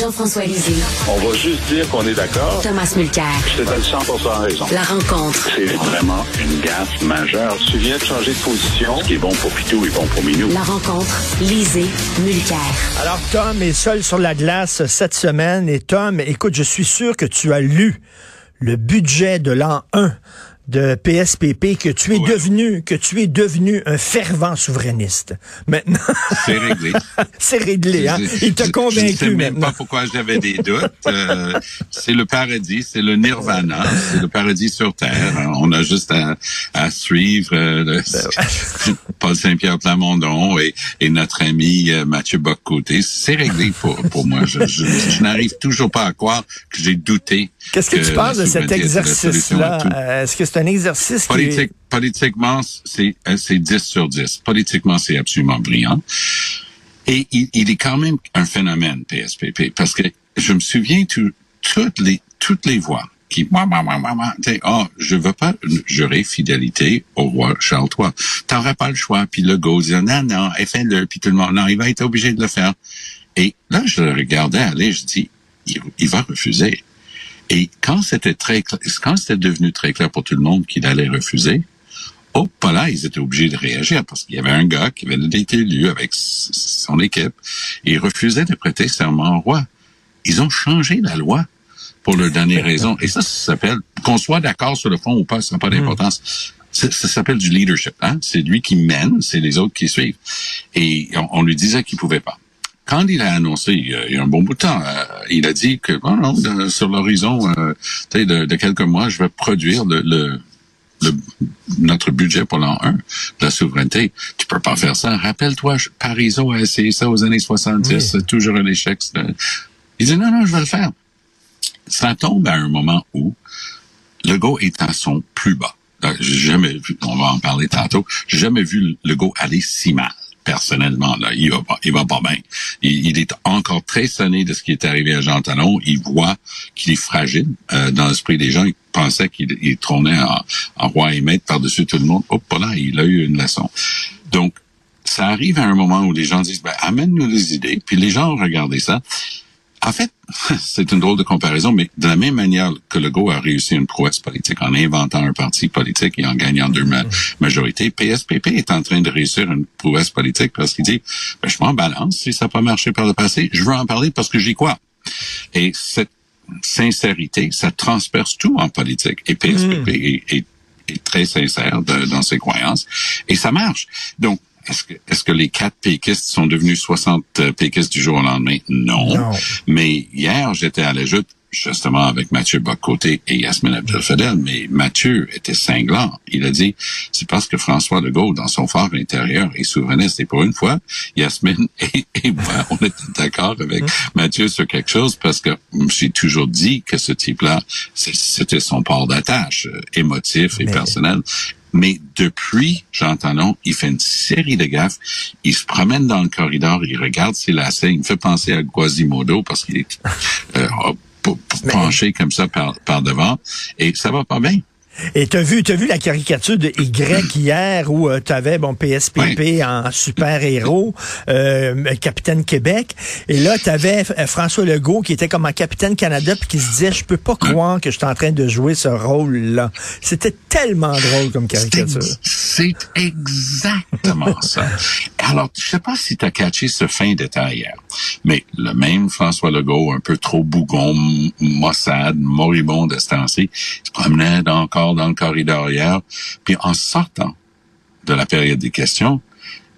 Jean-François Lisée. On va juste dire qu'on est d'accord. Thomas Mulcair. Je te donne 100 raison. La rencontre. C'est vraiment une gaffe majeure. Tu viens de changer de position. Ce qui est bon pour Pitou est bon pour Minou. La rencontre. Lisée. Mulcair. Alors, Tom est seul sur la glace cette semaine. Et Tom, écoute, je suis sûr que tu as lu le budget de l'an 1 de PSPP que tu es devenu que tu es devenu un fervent souverainiste. Maintenant, c'est réglé. c'est réglé. Hein? Il t'a convaincu je sais même maintenant. pas pourquoi j'avais des doutes. Euh, c'est le paradis, c'est le nirvana, c'est le paradis sur terre. On a juste à, à suivre euh, le, Paul Saint-Pierre Plamondon et, et notre ami euh, Mathieu Boccoté. C'est réglé pour pour moi. Je, je, je n'arrive toujours pas à croire que j'ai douté. Qu'est-ce que, tu penses de cet exercice-là? Est-ce que c'est un exercice. Politiquement, c'est c'est 10 sur 10. Politiquement, c'est absolument brillant. Et il, est quand même un phénomène, PSPP, parce que je me souviens tout, toutes les toutes les voix qui oh, je veux pas jurer fidélité au roi Charles III. T'aurais pas le choix. Puis le go dit non, non, fais-le. Puis tout le monde, non, il va être obligé de le faire. Et là, je le regardais aller, je dis, il va refuser. Et quand c'était très quand c'était devenu très clair pour tout le monde qu'il allait refuser, oh, pas là, ils étaient obligés de réagir parce qu'il y avait un gars qui venait d'être élu avec son équipe et il refusait de prêter serment au roi. Ils ont changé la loi pour leur donner raison. Et ça, ça s'appelle, qu'on soit d'accord sur le fond ou pas, ça n'a pas d'importance. Ça, ça s'appelle du leadership. Hein? C'est lui qui mène, c'est les autres qui suivent. Et on, on lui disait qu'il pouvait pas quand il a annoncé il y a un bon bout de temps, euh, il a dit que bon, non, de, sur l'horizon euh, de, de, quelques mois, je vais produire le, le, le notre budget pour l'an 1, la souveraineté. Tu peux pas faire ça. Rappelle-toi, Parizeau a essayé ça aux années 70, oui. c'est toujours un échec. Il dit non, non, je vais le faire. Ça tombe à un moment où Legault est à son plus bas. J'ai jamais vu, on va en parler tantôt, j'ai jamais vu Legault aller si mal personnellement, là, il va il va pas bien. Il, est encore très sonné de ce qui est arrivé à Jean Talon. Il voit qu'il est fragile euh, dans l'esprit des gens. Il pensait qu'il il trônait en, roi et maître par-dessus tout le monde. Hop, il a eu une leçon. Donc, ça arrive à un moment où les gens disent, ben, amène-nous des idées. Puis les gens ont regardé ça. En fait, c'est une drôle de comparaison, mais de la même manière que Legault a réussi une prouesse politique en inventant un parti politique et en gagnant deux ma majorités, PSPP est en train de réussir une prouesse politique parce qu'il dit, ben, je m'en balance si ça n'a pas marché par le passé, je veux en parler parce que j'y crois. Et cette sincérité, ça transperce tout en politique. Et PSPP mmh. est, est, est, très sincère de, dans ses croyances. Et ça marche. Donc, est-ce que, est-ce que les quatre péquistes sont devenus 60 péquistes du jour au lendemain? Non. non. Mais hier, j'étais à la joute justement avec Mathieu Bocoté et Yasmine Abdel-Fadel, mais Mathieu était cinglant. Il a dit, c'est parce que François Legault, dans son fort intérieur, est souverainiste. Et pour une fois, Yasmine et, et moi, on était d'accord avec Mathieu sur quelque chose parce que j'ai toujours dit que ce type-là, c'était son port d'attache, euh, émotif et mais... personnel. Mais depuis Jean Talon, il fait une série de gaffes. Il se promène dans le corridor, il regarde ses lacets. Il me fait penser à Quasimodo parce qu'il est euh, penché Mais... comme ça par, par devant. Et ça va pas bien. Et t'as vu, t'as vu la caricature de Y hier où euh, t'avais bon PSPP oui. en super héros, euh, capitaine Québec, et là t'avais euh, François Legault qui était comme un capitaine Canada puis qui se disait je peux pas croire que je suis en train de jouer ce rôle là. C'était tellement drôle comme caricature. C'est exactement ça. Alors je sais pas si t'as catché ce fin détail hier, mais le même François Legault un peu trop bougon, maussade, moribond de se promenait encore dans le corridor hier, puis en sortant de la période des questions,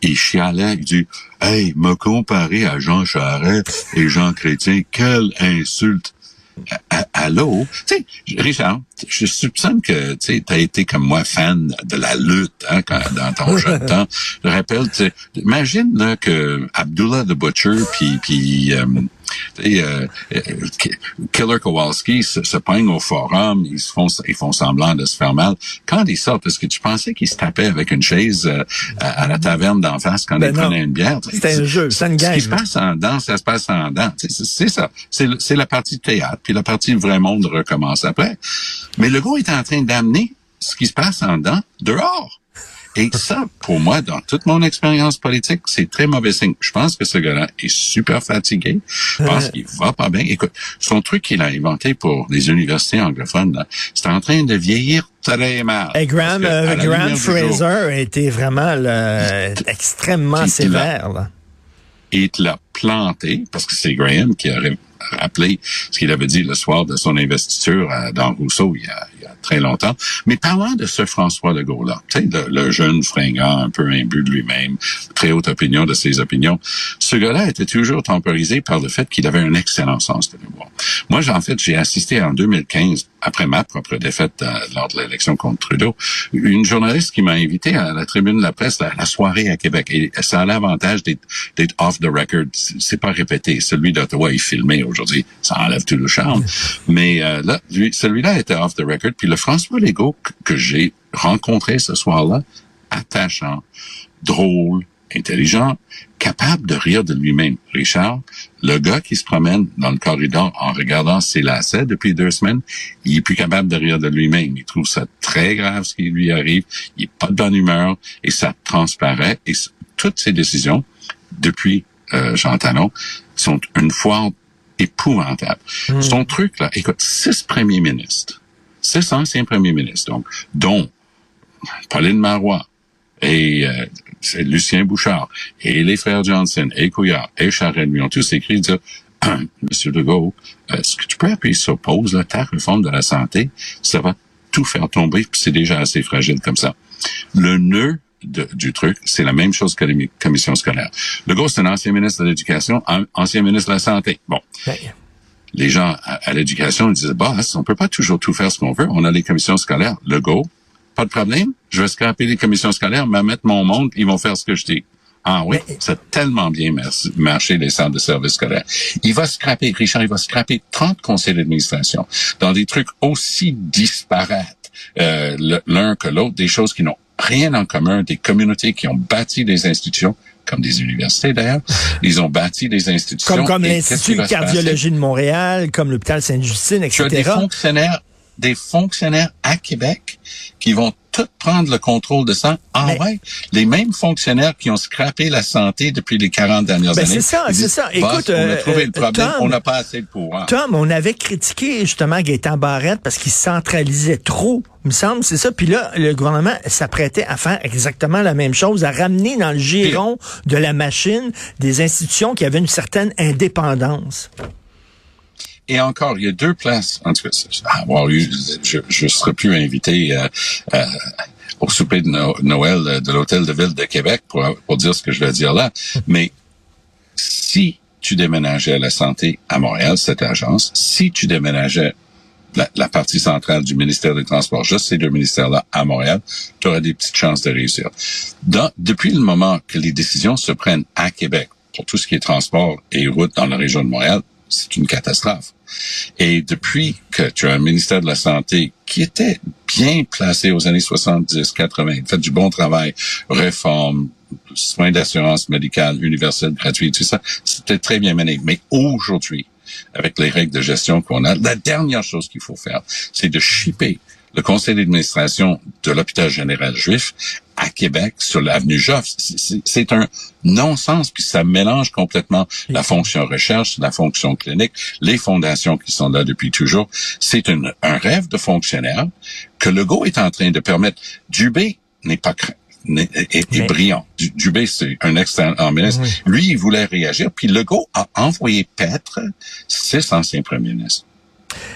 il chialait, il dit « Hey, me comparer à Jean Charest et Jean Chrétien, quelle insulte! » Allô? Tu sais, Richard, je soupçonne que tu as été comme moi fan de la lutte hein, quand, dans ton jeune temps. Je rappelle, imagine là, que Abdullah the Butcher puis puis euh, euh, Killer Kowalski se, se au forum, ils se font ils font semblant de se faire mal. Quand ils sortent, parce que tu pensais qu'ils se tapaient avec une chaise euh, à, à, la taverne d'en face quand ben ils non. prenaient une bière? C'était un jeu, c'est une game. Ce qui se passe en dedans, ça se passe en dedans. C'est ça. C'est la partie théâtre, puis la partie vrai monde recommence après. Mais le gars est en train d'amener ce qui se passe en dedans dehors. Et ça, pour moi, dans toute mon expérience politique, c'est très mauvais signe. Je pense que ce gars-là est super fatigué. Je pense qu'il va pas bien. Écoute, son truc qu'il a inventé pour les universités anglophones, là, c'est en train de vieillir très mal. Et Graham, euh, Graham Fraser a été vraiment extrêmement sévère. Là. il l'a planté, parce que c'est Graham qui a rappelé ce qu'il avait dit le soir de son investiture à- dans Rousseau il y, a, il y a très longtemps. Mais parlant de ce François Legault-là, tu sais, le, le jeune fringant, un peu imbu de lui-même, très haute opinion de ses opinions, ce gars-là était toujours temporisé par le fait qu'il avait un excellent sens de l'humour. Moi, j'ai- en fait, j'ai assisté en 2015, après ma propre défaite euh, lors de l'élection contre Trudeau, une journaliste qui m'a invité à la tribune de la presse la, la soirée à Québec. Et ça a l'avantage d'être off the record. C'est pas répété. Celui d'Ottawa est filmé aujourd'hui. Ça enlève tout le charme. Mais euh, là, lui, celui-là était off the record. Puis le François Legault que- que j'ai rencontré ce soir-là, attachant, drôle, intelligent, capable de rire de lui-même. Richard, le gars qui se promène dans le corridor en regardant ses lacets depuis deux semaines, il est plus capable de rire de lui-même. Il trouve ça très grave ce qui lui arrive. Il est pas de bonne humeur et ça transparaît. Et toutes ses décisions, depuis euh, Jean Talon, sont une fois épouvantable. Son truc, là, écoute, six premiers ministres, six anciens premiers ministres, donc, dont Pauline Marois et euh, c'est Lucien Bouchard et les frères Johnson et Couillard et Charest lui ont tous écrit dire Monsieur Legault, euh, est-ce que tu peux appuyer sur pause, là, ta réforme de la santé, ça va tout faire tomber, puis c'est déjà assez fragile comme ça. Le nœud du truc, c'est la même chose que les mi- commissions scolaires. Legault, c'est un ancien ministre de l'Éducation, ancien ministre de la Santé. Bon, Ben, les gens à, à l'éducation ils disaient, bah, on peut pas toujours tout faire ce qu'on veut. On a les commissions scolaires. Le go, pas de problème. Je vais scraper les commissions scolaires, mais mettre mon monde, ils vont faire ce que je dis. Ah oui, Mais- ça a tellement bien mar- marché les centres de services scolaires. Il va scraper, Richard, il va scraper 30 conseils d'administration dans des trucs aussi disparates euh, l'un que l'autre, des choses qui n'ont rien en commun, des communautés qui ont bâti des institutions, comme des universités d'ailleurs, ils ont bâti des institutions. comme comme l'Institut de cardiologie de Montréal, comme l'hôpital Sainte-Justine, Tu as des etc. fonctionnaires, des fonctionnaires à Québec qui vont tout prendre le contrôle de ça. Ah Mais- ouais, les mêmes fonctionnaires qui ont scrappé la santé depuis les 40 dernières Ben, années. c'est ça, c'est ça. Écoute, on a trouvé euh, le problème, Tom- on n'a pas assez de pouvoir. Tom, on avait critiqué justement Gaétan Barrette parce qu'il centralisait trop, il me semble, c'est ça. Puis là, le gouvernement s'apprêtait à faire exactement la même chose, à ramener dans le giron de la machine des institutions qui avaient une certaine indépendance. Et encore, il y a deux places. En tout cas, avoir eu, je je serais plus invité euh, euh, au souper de No- Noël euh, de l'hôtel de ville de Québec pour, pour dire ce que je vais dire là. Mais si tu déménageais la santé à Montréal, cette agence, si tu déménageais la, la partie centrale du ministère des Transports, juste ces deux ministères-là à Montréal, tu aurais des petites chances de réussir. Dans, depuis le moment que les décisions se prennent à Québec pour tout ce qui est transport et route dans la région de Montréal, c'est une catastrophe. Et depuis que tu as un ministère de la Santé qui était bien placé aux années 70, 80, fait du bon travail, réforme, soins d'assurance médicale universelle, gratuite, tout ça, c'était très bien mené. Mais aujourd'hui, avec les règles de gestion qu'on a, la dernière chose qu'il faut faire, c'est de shipper le conseil d'administration de l'hôpital général juif à Québec sur l'avenue Joffre. C'est- un non-sens, puis ça mélange complètement la fonction recherche, la fonction clinique, les fondations qui sont là depuis toujours. C'est un rêve de fonctionnaire que Legault est en train de permettre. Dubé n'est pas cra- n'est- est, Mais- brillant. Du- Dubé, c'est un excellent ministre. Lui, il voulait réagir, puis Legault a envoyé paître six anciens premiers ministres.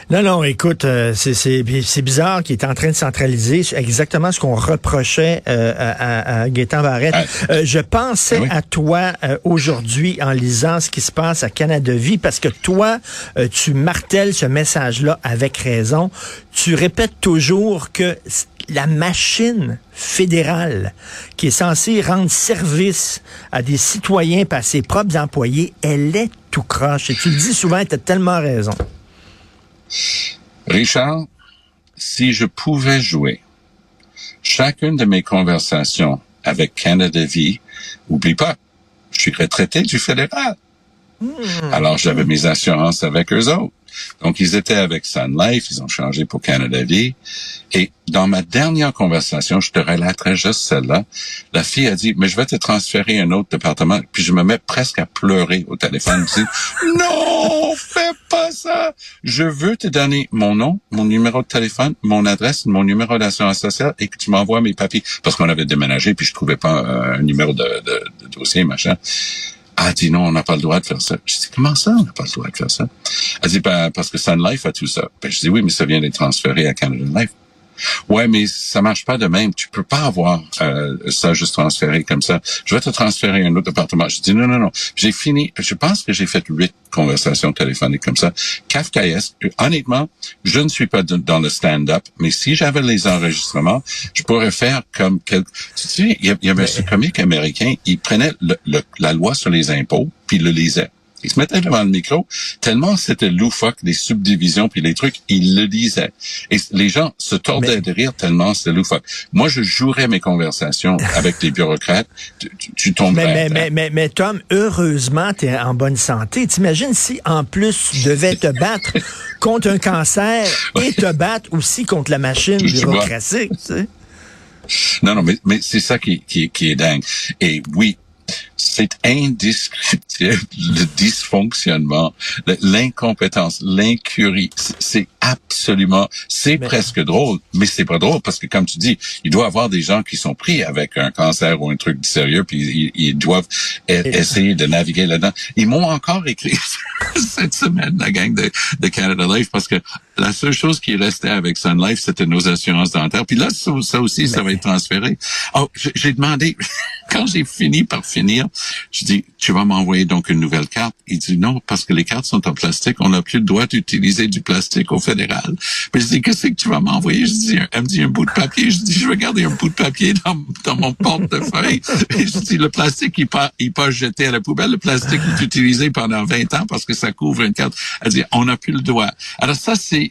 Non, non, écoute, euh, c'est- bizarre qu'il est en train de centraliser c'est exactement ce qu'on reprochait euh, à, à, Gaétan Barrette. Ouais. Euh, je pensais Oui. à toi euh, aujourd'hui en lisant ce qui se passe à Canada Vie parce que toi, euh, tu martèles ce message-là avec raison. Tu répètes toujours que la machine fédérale qui est censée rendre service à des citoyens par ses propres employés, elle est tout croche. Et tu le dis souvent, tu as tellement raison. Richard, si je pouvais jouer chacune de mes conversations avec Canada Vie, oublie pas, je suis retraité du fédéral. Alors j'avais mes assurances avec eux autres. Donc, ils étaient avec Sun Life, ils ont changé pour Canada Vie. Et dans ma dernière conversation, je te relaterai juste celle-là, la fille a dit, mais je vais te transférer à un autre département. Puis je me mets presque à pleurer au téléphone. Je dis, non, fais pas ça. Je veux te donner mon nom, mon numéro de téléphone, mon adresse, mon numéro d'assurance sociale et que tu m'envoies mes papiers. Parce qu'on avait déménagé puis je trouvais pas euh, un numéro de, de, de dossier, machin. Elle dit non, on n'a pas le droit de faire ça. Je dis comment ça, on n'a pas le droit de faire ça? Elle dit ben, parce que Sun Life a tout ça. Ben, je dis oui, mais ça vient d'être transféré à Canada Life. Ouais, mais ça marche pas de même. Tu peux pas avoir euh, ça juste transféré comme ça. Je vais te transférer à un autre appartement. Je dis non, non, non. J'ai fini. Je pense que j'ai fait huit conversations téléphoniques comme ça. Kafkaesque. Honnêtement, je ne suis pas dans le stand-up, mais si j'avais les enregistrements, je pourrais faire comme quelque. Tu sais, il y avait ce comique américain. Il prenait le, la loi sur les impôts puis il le lisait. Il se mettait devant le micro, tellement c'était loufoque, les subdivisions puis les trucs, il le disait. Et les gens se tordaient de rire tellement c'était loufoque. Moi, je jouerais mes conversations avec les bureaucrates, tu, tu tomberais. Mais, mais, mais, mais, Tom, heureusement, tu es en bonne santé. T'imagines si, en plus, tu devais te battre contre un cancer et te battre aussi contre la machine bureaucratique, tu sais? Non, non, mais, mais c'est ça qui, qui, qui est dingue. Et oui, c'est indescriptible le dysfonctionnement, l'incompétence, l'incurie. C'est absolument, c'est presque drôle, mais c'est pas drôle parce que comme tu dis, il doit y avoir des gens qui sont pris avec un cancer ou un truc sérieux puis ils, doivent e-, essayer de naviguer là-dedans. Ils m'ont encore écrit cette semaine la gang de, de, Canada Life parce que la seule chose qui restait avec Sun Life c'était nos assurances dentaires. Puis là ça, aussi ça va être transféré. Oh, j'ai demandé quand j'ai fini par finir je dis, tu vas m'envoyer donc une nouvelle carte. Il dit non, parce que les cartes sont en plastique. On n'a plus le droit d'utiliser du plastique au fédéral. Puis je dis, qu'est-ce que tu vas m'envoyer? Je dis, elle me dit un bout de papier. Je dis, je vais garder un bout de papier dans, dans mon portefeuille. Et je dis, le plastique, il pas, il pas jeté à la poubelle. Le plastique est utilisé pendant 20 ans parce que ça couvre une carte. Elle dit, on n'a plus le droit. Alors ça, c'est,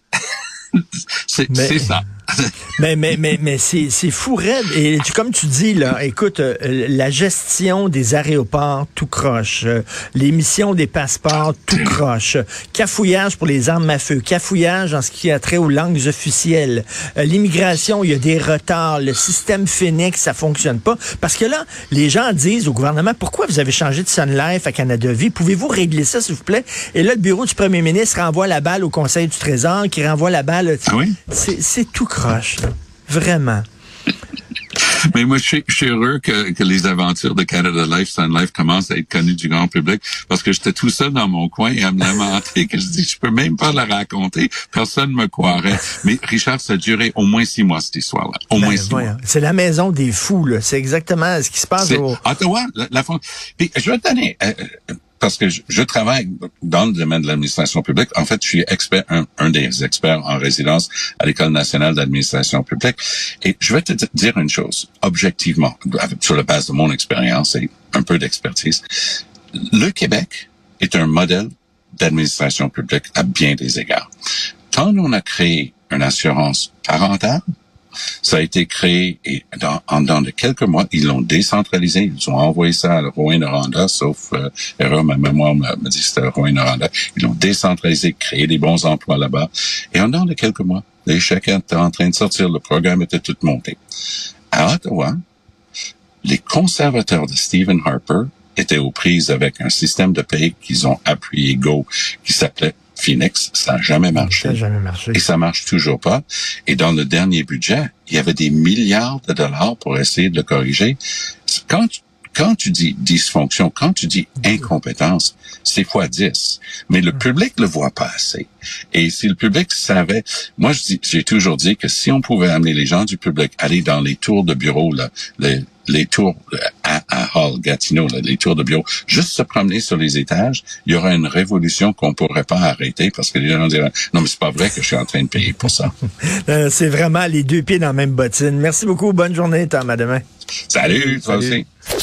c'est ça. mais mais mais mais c'est c'est fou raide et comme tu dis là écoute euh, la gestion des aéroports tout croche. Euh, l'émission des passeports tout croche. Cafouillage pour les armes à feu. Cafouillage en ce qui a trait aux langues officielles. Euh, l'immigration il y a des retards. Le système Phoenix ça fonctionne pas. Parce que là les gens disent au gouvernement pourquoi vous avez changé de Sun Life à Canada Vie? Pouvez-vous régler ça s'il vous plaît? Et là le bureau du premier ministre renvoie la balle au Conseil du Trésor qui renvoie la balle ah oui? c'est tout croche. Vraiment. Mais moi, je suis, heureux que, que, les aventures de Canada Life, Sun Life commencent à être connues du grand public parce que j'étais tout seul dans mon coin et à me lamenter que je dis, je peux même pas la raconter. Personne ne me croirait. Mais Richard, ça a duré au moins six mois, cette histoire-là. Au ben, moins six mois. C'est la maison des fous, là. C'est exactement ce qui se passe au... Ottawa, la, la... Puis, je vais te donner... Euh, parce que je, travaille dans le domaine de l'administration publique. En fait, je suis expert, un, des experts en résidence à l'École nationale d'administration publique. Et je vais te dire une chose, objectivement, sur la base de mon expérience et un peu d'expertise. Le Québec est un modèle d'administration publique à bien des égards. Quand on a créé une assurance parentale, ça a été créé et dans, en dans de quelques mois, ils l'ont décentralisé. Ils ont envoyé ça à Rouen-Noranda, sauf euh, erreur, ma mémoire me, dit que c'était Rouen-Noranda. Ils l'ont décentralisé, créé des bons emplois là-bas. Et en dans de quelques mois, les chèques étaient en train de sortir, le programme était tout monté. À Ottawa, les conservateurs de Stephen Harper étaient aux prises avec un système de paye qu'ils ont appuyé Go, qui s'appelait Phoenix, ça n'a jamais marché. Ça jamais marché. Et ça marche toujours pas. Et dans le dernier budget, il y avait des milliards de dollars pour essayer de le corriger. Quand quand tu dis dysfonction, quand tu dis incompétence, c'est fois 10. Mais le public le voit pas assez. Et si le public savait, moi j'ai toujours dit que si on pouvait amener les gens du public aller dans les tours de bureau, là, les, les tours à, à Hall, Gatineau, là, les tours de bureau, juste se promener sur les étages, il y aura une révolution qu'on pourrait pas arrêter parce que les gens diraient non mais c'est pas vrai que je suis en train de payer pour ça. Euh, c'est vraiment les deux pieds dans la même bottine. Merci beaucoup, bonne journée Tom, à demain. Salut, toi aussi.